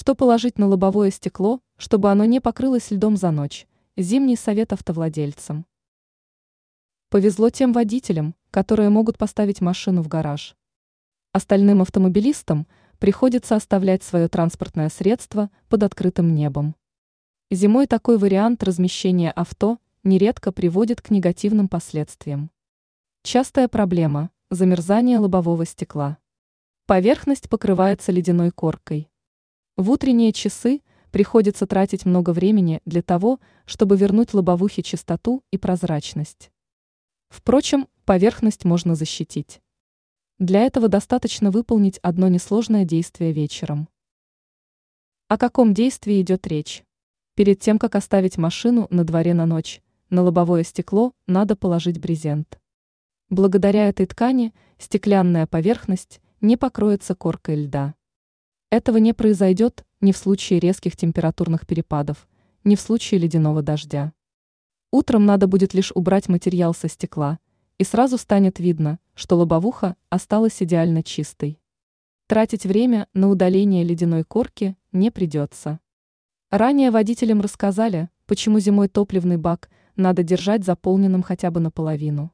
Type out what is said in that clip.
Что положить на лобовое стекло, чтобы оно не покрылось льдом за ночь? Зимний совет автовладельцам. Повезло тем водителям, которые могут поставить машину в гараж. Остальным автомобилистам приходится оставлять свое транспортное средство под открытым небом. Зимой такой вариант размещения авто нередко приводит к негативным последствиям. Частая проблема – замерзание лобового стекла. Поверхность покрывается ледяной коркой. В утренние часы приходится тратить много времени для того, чтобы вернуть лобовухе чистоту и прозрачность. Впрочем, поверхность можно защитить. Для этого достаточно выполнить одно несложное действие вечером. О каком действии идет речь? Перед тем, как оставить машину на дворе на ночь, на лобовое стекло надо положить брезент. Благодаря этой ткани стеклянная поверхность не покроется коркой льда. Этого не произойдет ни в случае резких температурных перепадов, ни в случае ледяного дождя. Утром надо будет лишь убрать материал со стекла, и сразу станет видно, что лобовуха осталась идеально чистой. Тратить время на удаление ледяной корки не придется. Ранее водителям рассказали, почему зимой топливный бак надо держать заполненным хотя бы наполовину.